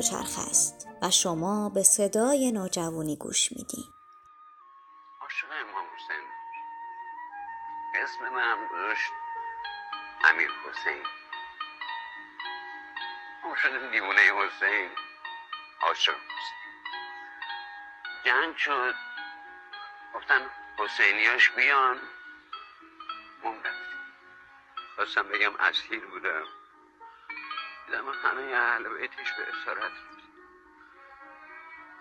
دوچرخ است و شما به صدای نوجوانی گوش میدین. امام حسین. اسم من گذاشت امیر حسین. عاشق دیوونه حسین. عاشق جنگ شد. گفتن حسینیاش بیان. موندم خواستم بگم اسیر بودم. دیدم همه اهل بیتش به اسارت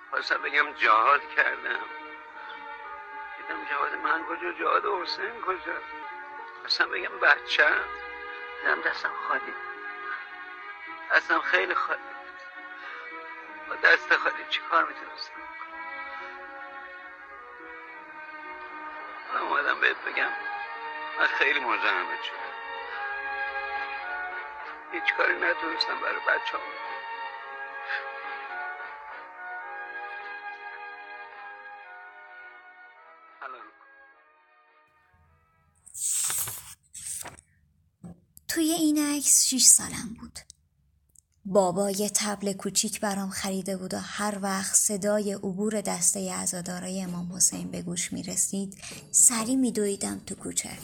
خواستم بگم جهاد کردم. دیدم جهاد من کجا جهاد حسین کجا؟ خواستم بگم بچه. دیدم دستم خالی. دستم خیلی خالی با دست خالی چی کار می‌تونستم حالا اومدم بهت بگم. من خیلی مزاحمت شدم. هیچ کاری نتونستم برای بچه هم توی این عکس 6 سالم بود. بابا یه تبل کوچیک برام خریده بود و هر وقت صدای عبور دسته عزادارای امام حسین به گوش می رسید سری می دویدم تو کوچه.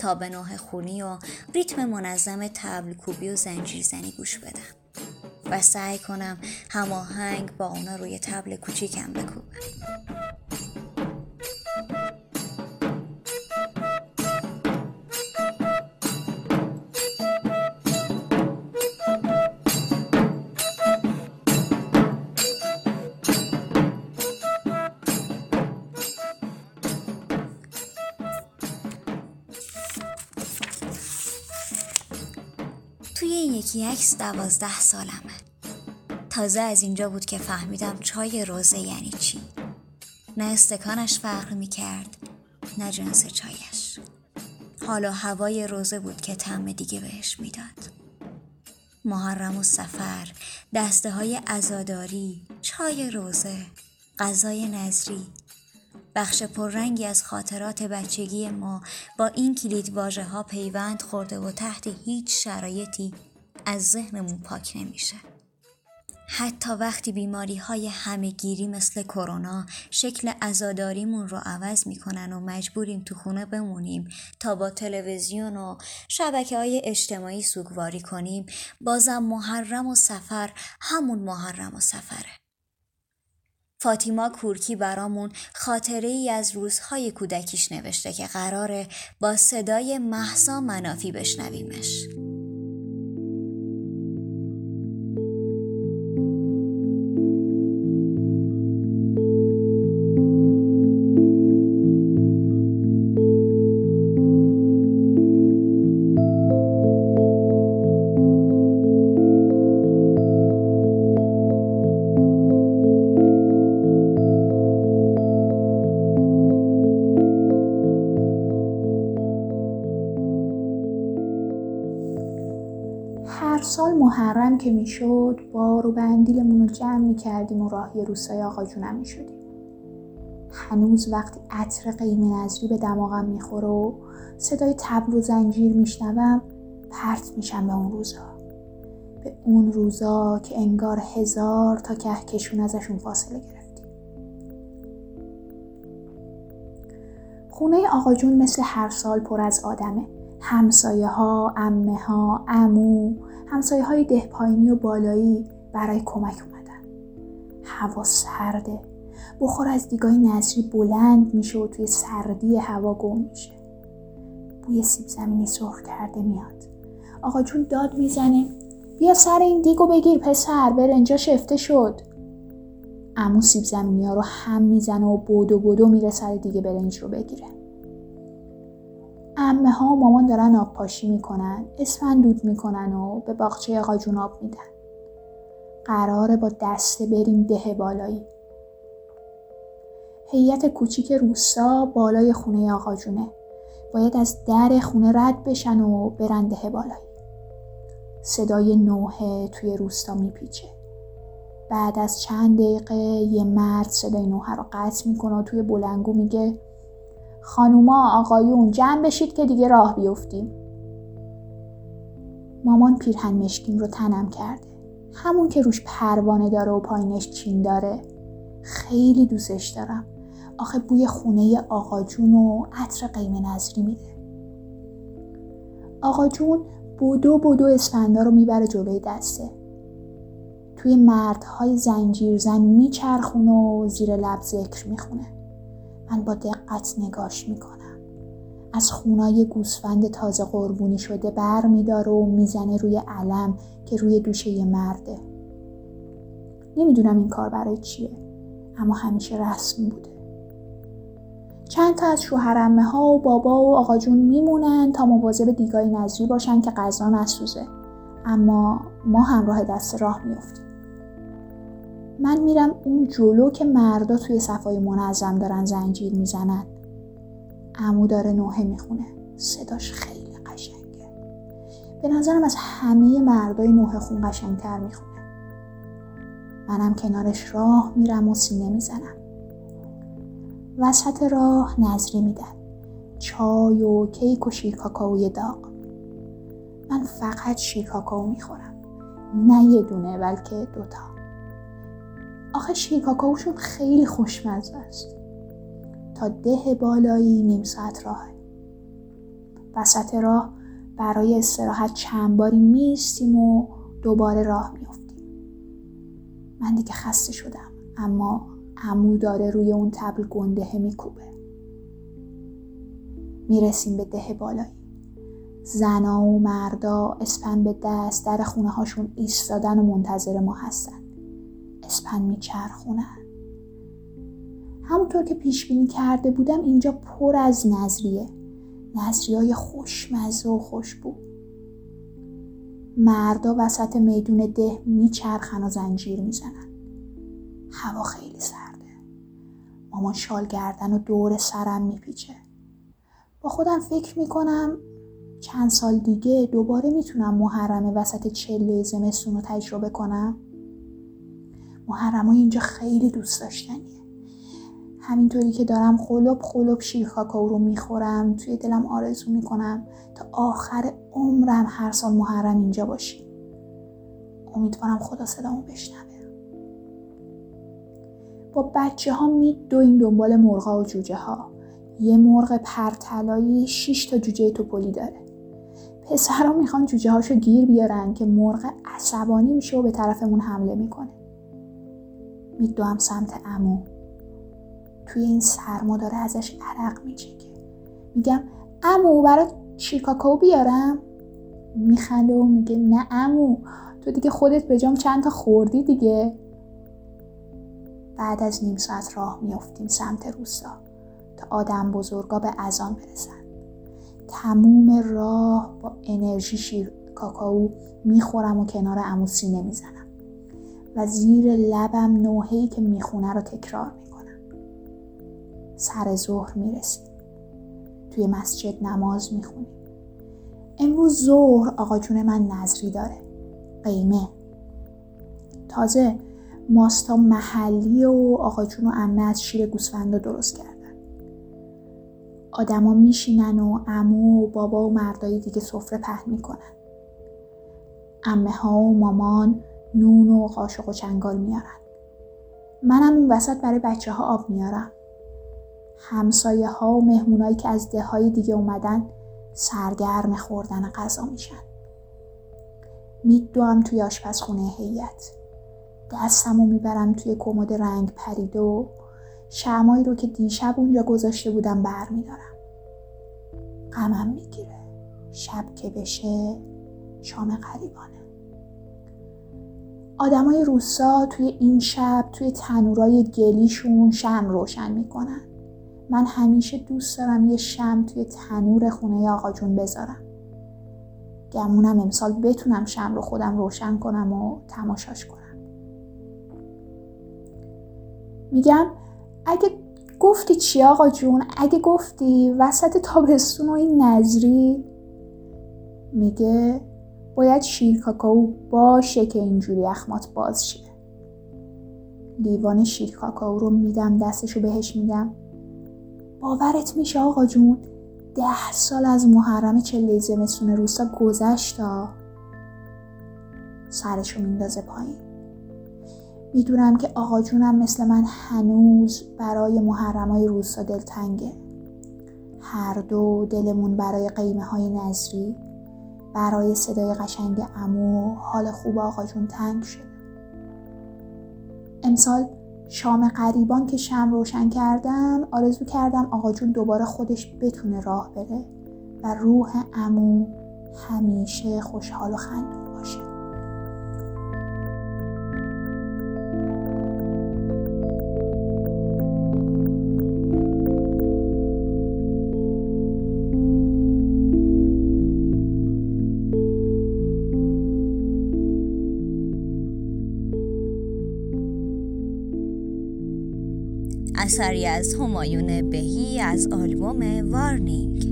تا به نوه خونی و ریتم منظم تبل کوبی و زنجیر زنی گوش بدم و سعی کنم هماهنگ با اونا روی تبل کوچیکم بکوبم. توی این یکی عکس دوازده سالمه. تازه از اینجا بود که فهمیدم چای روزه یعنی چی. نه استکانش فرق می‌کرد نه جنس چایش. حال و هوای روزه بود که طعم دیگه بهش می‌داد. محرم و سفر دسته های ازاداری چای روزه غذای نظری بخش پررنگی از خاطرات بچگی ما با این کلید واژه ها پیوند خورده و تحت هیچ شرایطی از ذهنمون پاک نمیشه. حتی وقتی بیماری های همه گیری مثل کرونا شکل ازاداریمون رو عوض می‌کنن و مجبوریم تو خونه بمونیم تا با تلویزیون و شبکه های اجتماعی سوگواری کنیم بازم محرم و سفر همون محرم و سفره. فاطیما کورکی برامون خاطره ای از روزهای کودکیش نوشته که قراره با صدای محسا منافی بشنویمش. که می‌شد بار و بندیلمون رو جمع می‌کردیم و راهی روستای آقا جونم می‌شدیم. هنوز وقتی عطر قیم نظری به دماغم می‌خوره و صدای تبل و زنجیر میشنوم پرت میشم به اون روزا. به اون روزا که انگار هزار تا کهکشون ازشون فاصله گرفتیم. خونه آقا جون مثل هر سال پر از آدمه. همسایه ها، امه ها، امو، همسایه های دهپایینی و بالایی برای کمک اومدن. هوا سرده. بخور از دیگاه نظری بلند میشه و توی سردی هوا گم میشه. بوی سیب زمینی سرخ کرده میاد. آقا جون داد می‌زنه بیا سر این دیگو بگیر پسر برنجا شفته شد. امو سیب زمینی ها رو هم می‌زنه و بودو بودو میره سر دیگه برنج رو بگیره. امه ها و مامان دارن آب پاشی می‌کنن اسفند دود می‌کنن و به باغچه آقا جون آب میدن. قراره با دسته بریم ده بالایی. هیئت کوچیک روستا بالای خونه آقا جونه باید از در خونه رد بشن و برن ده بالایی. صدای نوحه توی روستا میپیچه. بعد از چند دقیقه یه مرد صدای نوحه رو قطع می‌کنه و توی بلنگو میگه خانوما آقایون جمع بشید که دیگه راه بیفتیم. مامان پیرهن مشکیم رو تنم کرده. همون که روش پروانه داره و پایینش چین داره. خیلی دوستش دارم. آخه بوی خونه آقا جون و عطر قیمه نظری میده. آقا جون بودو بودو اسفندا رو می‌بره جلوی دسته. توی مردهای زنجیرزن میچرخونه و زیر لب ذکر می‌خونه. من با دقت نگاش می‌کنم. از خونای گوسفند تازه قربونی شده بر میداره و می‌زنه روی علم که روی دوشه مرده. نمی‌دونم این کار برای چیه اما همیشه رسم بوده. چند تا از شوهرمه ها و بابا و آقا جون میمونن تا مواظب دیگای نظری باشن که غذا نسوزه اما ما همراه دست راه میافتیم. من میرم اون جلو که مردا توی صفای منظم دارن زنجیر می‌زنن. امو داره نوحه می‌خونه. صداش خیلی قشنگه. به نظرم از همه مردای نوحه خون قشنگتر می‌خونه. منم کنارش راه میرم و سینه می‌زنم. وسط راه نظری میدن. چای و کیک و شیر کاکاوی داغ. من فقط شیر کاکاو می‌خورم. نه یه دونه بلکه دوتا. آخه شیر کاکاوشون خیلی خوشمزه است. تا ده بالایی نیم ساعت راه وسط راه برای استراحت چند باری میستیم و دوباره راه میافتیم. من دیگه خسته شدم اما عمو داره روی اون تبل گندهه میکوبه. می‌رسیم به ده بالایی. زنا و مردا اسپن به دست در خونه هاشون ایستادن و منتظر ما هستن. اسپن میچرخونن همونطور که پیش بینی کرده بودم اینجا پر از نظریه. نظریه های خوشمزه و خوشبو. مردا وسط میدون ده میچرخن و زنجیر می‌زنن. هوا خیلی سرده. مامان شال گردن و دور سرم میپیچه. با خودم فکر می‌کنم چند سال دیگه دوباره می‌تونم محرم وسط چله زمستون رو تجربه کنم. محرم اینجا خیلی دوست داشتنیه. همینطوری که دارم خلوب خلوب شیر کاکاو رو می‌خورم توی دلم آرزو می‌کنم تا آخر عمرم هر سال محرم اینجا باشی. امیدوارم خدا صدامو بشنوه. با بچه ها میدویم دنبال مرغا و جوجه ها یه مرغ پرتلایی شیش تا جوجه توپلی داره. پسرها می‌خوان جوجه هاشو گیر بیارن که مرغ عصبانی میشه و به طرفمون حمله می‌کنه. میدوام سمت امو توی این سرما داره ازش عرق میچکه میگم امو برات شیرکاکاو بیارم؟ میخنده و میگه نه امو تو دیگه خودت به جام چند تا خوردی دیگه؟ بعد از نیم ساعت راه میافتیم سمت روستا تا آدم بزرگا به اذان برسن. تموم راه با انرژی شیر کاکاو می‌خورم و کنار امو سینه می‌زنم. و زیر لبم نوحهی که می‌خونه رو تکرار سر ظهر می‌رسیم. توی مسجد نماز می‌خونیم. امروز ظهر آقا جون من نظری داره. قیمه. تازه ماستا محلی و آقا جون و امه از شیر گوسفند رو درست کردن. آدما میشینن و امو و بابا و مردای دیگه سفره پهن می‌کنن. امه ها و مامان نون و قاشق و چنگال میارن. منم اون وسط برای بچه ها آب میارم. همسایه ها و مهمونایی که از ده های دیگه اومدن سرگرم خوردن غذا میشن. میدوام توی آشپزخونه هیئت. دستم و می‌برم توی کمد رنگ پریده و شمایی رو که دیشب اونجا گذاشته بودم بر میدارم. غمم می‌گیره. شب که بشه شام قریبانه آدمای روسا توی این شب توی تنورای گلیشون شم روشن می‌کنن. من همیشه دوست دارم یه شم توی تنور خونه آقا جون بذارم. گمونم امسال بتونم شم رو خودم روشن کنم و تماشاش کنم. میگم اگه گفتی چی آقا جون؟ اگه گفتی وسط تابستون و این نظری میگه باید شیر کاکاو باشه که اینجوری اخمات باز شه. لیوان شیر کاکاو رو میدم دستشو بهش میگم باورت میشه آقا جون؟ ده سال از محرم چله زمستون روستا گذشت سرشو میندازه پایین. می‌دونم که آقا جونم مثل من هنوز برای محرمای روستا دلتنگه. هر دو دلمون برای قیمه های نظری. برای صدای قشنگ امو حال خوب آقا جون تنگ شده. امسال شام قریبان که شم روشن کردم آرزو کردم آقا جون دوباره خودش بتونه راه بره و روح امو همیشه خوشحال و خندون اثری از همایون بهی از آلبوم وارنینگ.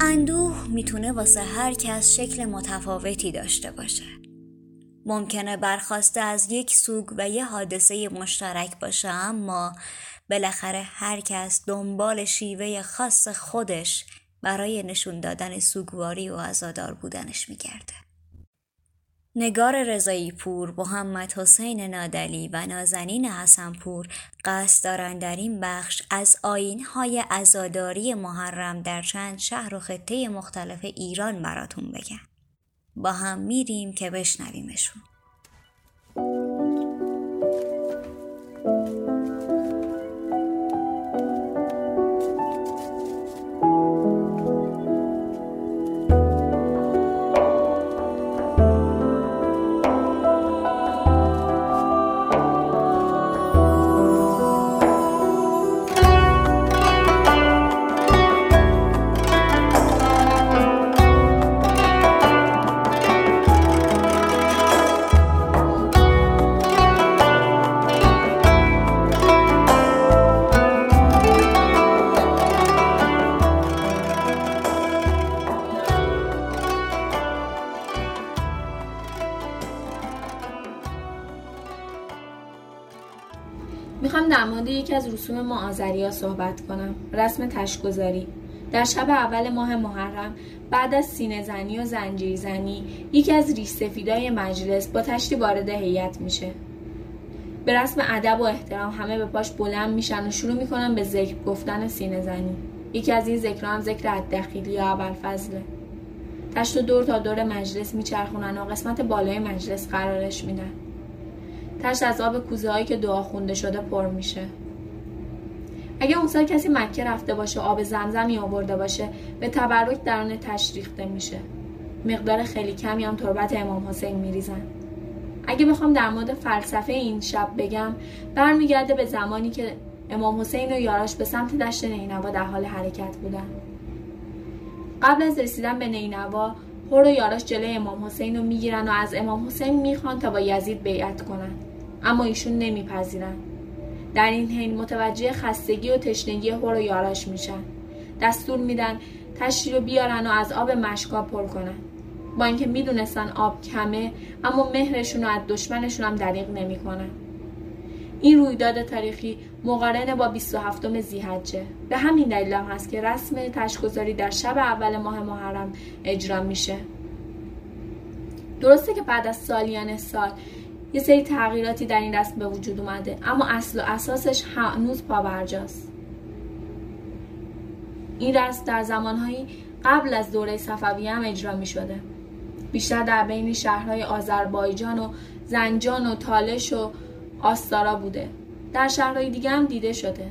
اندوه می‌تونه واسه هر کس شکل متفاوتی داشته باشه. ممکنه برخواسته از یک سوگ و یه حادثه مشترک باشه اما بالاخره هر کس دنبال شیوه خاص خودش برای نشون دادن سوگواری و عزادار بودنش میگرده. نگار رضایی پور، محمد حسین نادلی و نازنین حسنپور قصد دارند در این بخش از آینهای عزاداری محرم در چند شهر و خطه مختلف ایران براتون بگم. با هم میریم که بشنویمشون. می‌خوام در مورد یکی از رسوم ما صحبت کنم. رسم تشگذاری در شب اول ماه محرم بعد از سینه زنی و زنجیر زنی یکی از ریش سفیدای مجلس با تشتی وارد هیئت میشه. به رسم ادب و احترام همه به پاش بلند میشن و شروع می‌کنن به ذکر گفتن سینه زنی. یکی از این ذکرها هم ذکر الدخیلی یا ابوالفضله تشت و دور تا دور مجلس میچرخونن و قسمت بالای مجلس قرارش میدن. تشت از آب کوزه هایی که دعا خونده شده پر میشه. اگه اون سال کسی مکه رفته باشه آب زمزمی آورده باشه به تبرک درون تشت ریخته میشه. مقدار خیلی کمی هم تربت امام حسین میریزن. اگه بخوام در مورد فلسفه این شب بگم برمیگرده به زمانی که امام حسین و یاراش به سمت دشت نینوا در حال حرکت بودن. قبل از رسیدن به نینوا هر و یاراش جلوی امام حسین رو می‌گیرن و از امام حسین می‌خوان تا با یزید بیعت کنن. اما ایشون نمیپذیرن. در این حین متوجه خستگی و تشنگی هر و یاراش میشن. دستور میدن تشتی رو بیارن و از آب مشکا پر کنن. با اینکه می‌دونستن آب کمه اما مهرشون رو از دشمنشون هم دریغ نمی‌کنن. این رویداد تاریخی مقارنه با 27 زیحجه. به همین دلیل هم هست که رسم تشکگذاری در شب اول ماه محرم اجرا میشه. درسته که بعد از سالیان سال یه سری تغییراتی در این رسم به وجود اومده. اما اصل و اساسش هنوز پابرجاست. این رسم در زمانهایی قبل از دوره صفویه هم اجرا می شده. بیشتر در بین شهرهای آذربایجان و زنجان و تالش و آستارا بوده. در شهرهای دیگه هم دیده شده.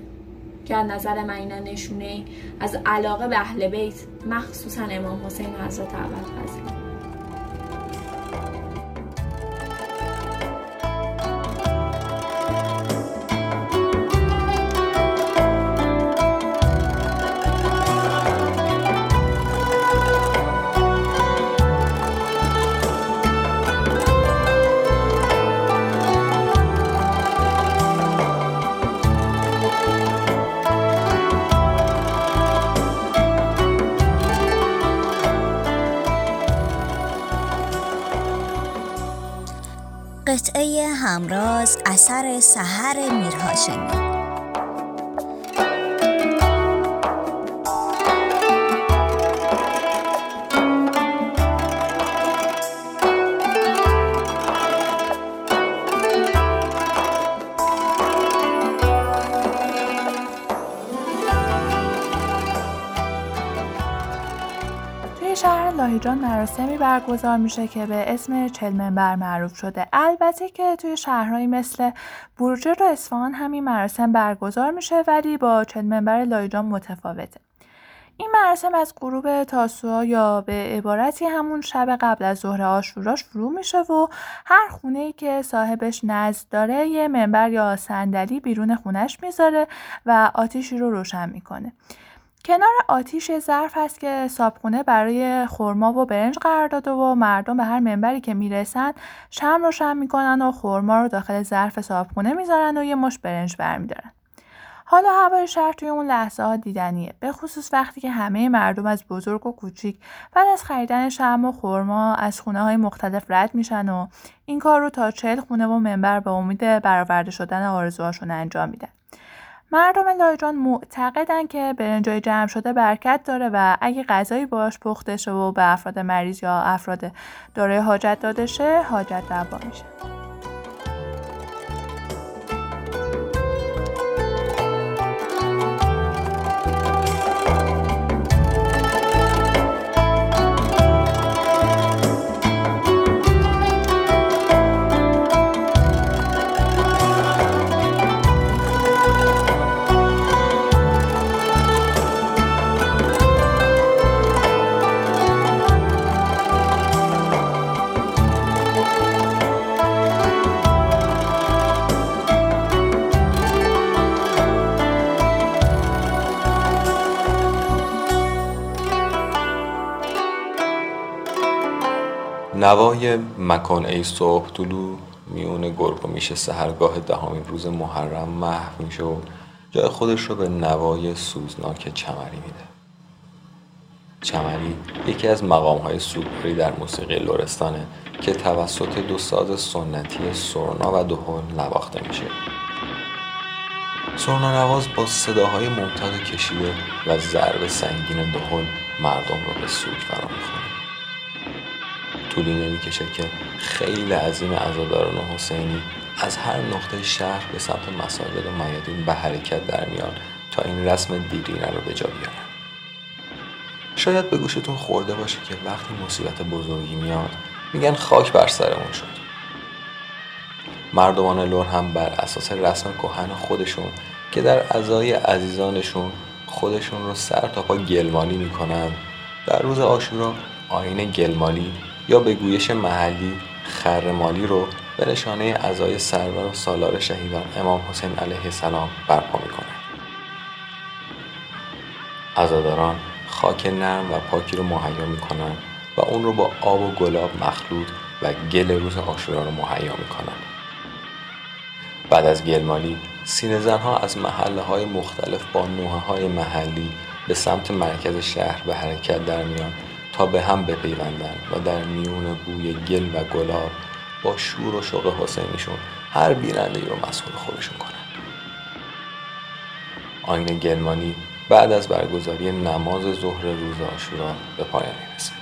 که از نظر من اینا نشونه از علاقه به اهل بیت مخصوصا امام حسین حضرت اول قطعه همراز اثر سحر میرهاشمی. لاهیجان مراسمی برگزار میشه که به اسم چلمنبر معروف شده. البته که توی شهرهایی مثل بورجر و اصفهان همین مراسم برگزار میشه ولی با چلمنبر لاهیجان متفاوته. این مراسم از غروب تاسوعا یا به عبارتی همون شب قبل از ظهر آشوراش شروع میشه و هر خونه ای که صاحبش نزد داره یه منبر یا صندلی بیرون خونش می‌ذاره و آتیشی رو روشن می‌کنه. کنار آتیش ظرف هست که صابخونه برای خرما و برنج قرار داده و مردم به هر منبری که می‌رسن شم روشن می‌کنن و خرما رو داخل ظرف صابخونه می‌ذارن و یه مش برنج برمیدارن. حالا هوای شهر توی اون لحظه ها دیدنیه به خصوص وقتی که همه مردم از بزرگ و کوچیک بعد از خریدن شم و خرما از خونه های مختلف رد میشن و این کار رو تا چهل خونه و منبر به امید برآورده شدن آرزوهاشون انجام میدن. مردم لایجان معتقدن که برنجای جمع شده برکت داره و اگه غذایی باش پخته شه و به افراد مریض یا افراد دارای حاجت داده شه حاجت روا میشه. نوای مکان ای صبح طلو میون گرگ و میشه سهرگاه دهمین روز محرم محو میشه و جای خودش رو به نوای سوزناک چمری میده. چمری یکی از مقام های سوپری در موسیقی لورستانه که توسط دو ساز سنتی سرنا و دهل نواخته میشه. سرنا نواز با صداهای ممتد کشیده و ضرب سنگین دهل مردم رو به سوگ فرا می‌خونه. طولی نمی‌کشه که خیلی عظیم عزاداران حسینی از هر نقطه شهر به سمت مساجد و میادین به حرکت در میان تا این رسم دیرینه رو به جا بیارن. شاید به گوشتون خورده باشه که وقتی مصیبت بزرگی میاد میگن خاک بر سرمون شد. مردمان لور هم بر اساس رسم کهن خودشون که در ازای عزیزانشون خودشون رو سر تا پا گلمالی می‌کنن. در روز آشورا آین گلمالی یا به گویش محلی خرمالی رو به نشانه ازای سرور و سالار شهیدان امام حسین علیه السلام برپا می‌کنند ازاداران خاک نرم و پاکی رو مهیا می‌کنند و اون رو با آب و گلاب مخلوط و گل روز آشورا رو مهیا می‌کنند بعد از گلمالی سینه زنها از محله های مختلف با نوحه های محلی به سمت مرکز شهر به حرکت در میان تا به هم بپیوندن و در میون بوی گل و گلاب با شور و شوق حسینیشون هر بیننده رو مسئول خودشون کنند. آین گلمانی بعد از برگزاری نماز ظهر روز آشورا به پایان می‌رسه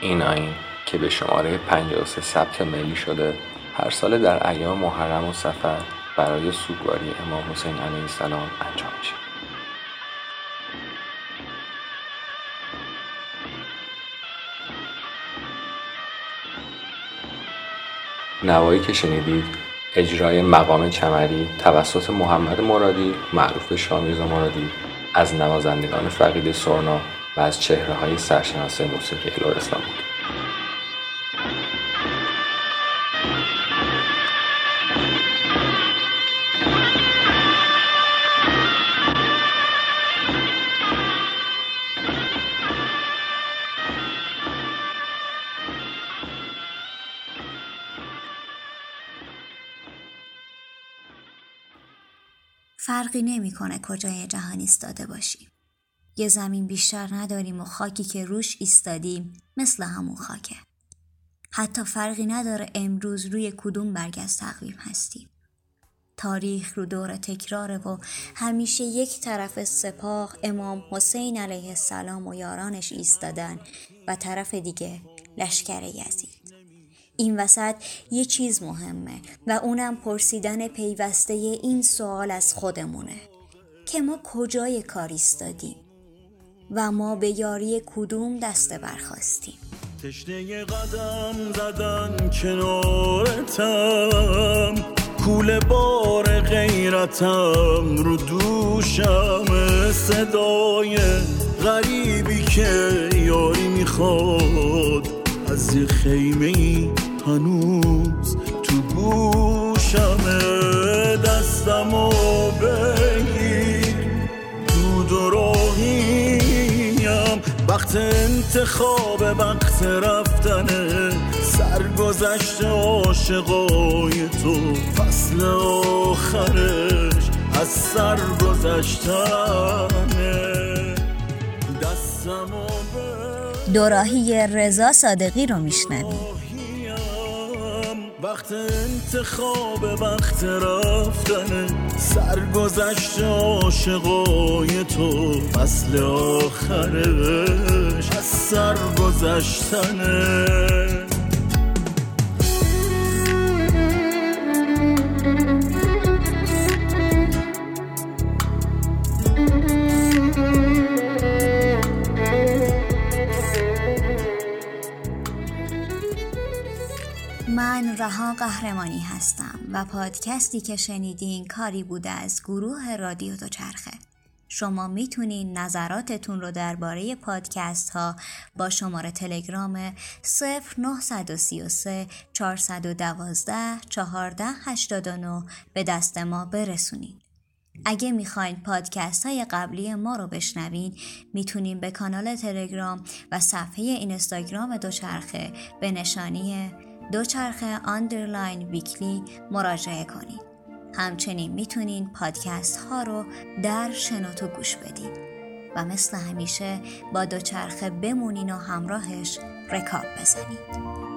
این آین که به شماره 53 ثبت ملی شده هر سال در ایام محرم و سفر برای سوگواری امام حسین علیه السلام انجام میشه. نوایی که شنیدید اجرای مقام چمری توسط محمد مرادی معروف به شامیرزا مرادی از نوازندگان فقید سرنا و از چهره های سرشناس موسیقی لرستان بود. فرقی نمی‌کنه کجای جهان ایستاده باشیم. یه زمین بیشتر نداریم و خاکی که روش ایستادیم مثل همون خاکه. حتی فرقی نداره امروز روی کدوم برگ از تقویم هستیم تاریخ رو دور تکراره و همیشه یک طرف سپاه امام حسین علیه السلام و یارانش ایستادن و طرف دیگه لشکر یزید این وسط یه چیز مهمه و اونم پرسیدن پیوسته این سوال از خودمونه. که ما کجای کار ایستادیم و ما به یاری کدوم دسته برخواستیم تشنه قدم زدن کنارتم کول بار غیرتم رو دوشم صدای غریبی که یاری می‌خواد. یه خیمه ای هنوز تو گوشم دستم و بگیر. دود و راهیم وقت انتخاب وقت رفتنه سرگذشت عاشقای تو. فصل آخرش از سر دوراهی رضا صادقی رو میشنویم وقت انتخاب وقت رفتن. سرگذشت عاشقای تو فصل آخرش. از سر رها قهرمانی هستم و پادکستی که شنیدین کاری بوده از گروه رادیو دوچرخه شما می‌تونین نظراتتون رو درباره پادکست ها با شماره تلگرام 0933 412 1489 به دست ما برسونین. اگه می‌خواین پادکست های قبلی ما رو بشنوین می‌تونین به کانال تلگرام و صفحه اینستاگرام دوچرخه به نشانی دوچرخه آندرلاین ویکلی مراجعه کنید. همچنین می‌تونین پادکست ها رو در شنوتو گوش بدین و مثل همیشه با دوچرخه بمونین و همراهش رکاب بزنید.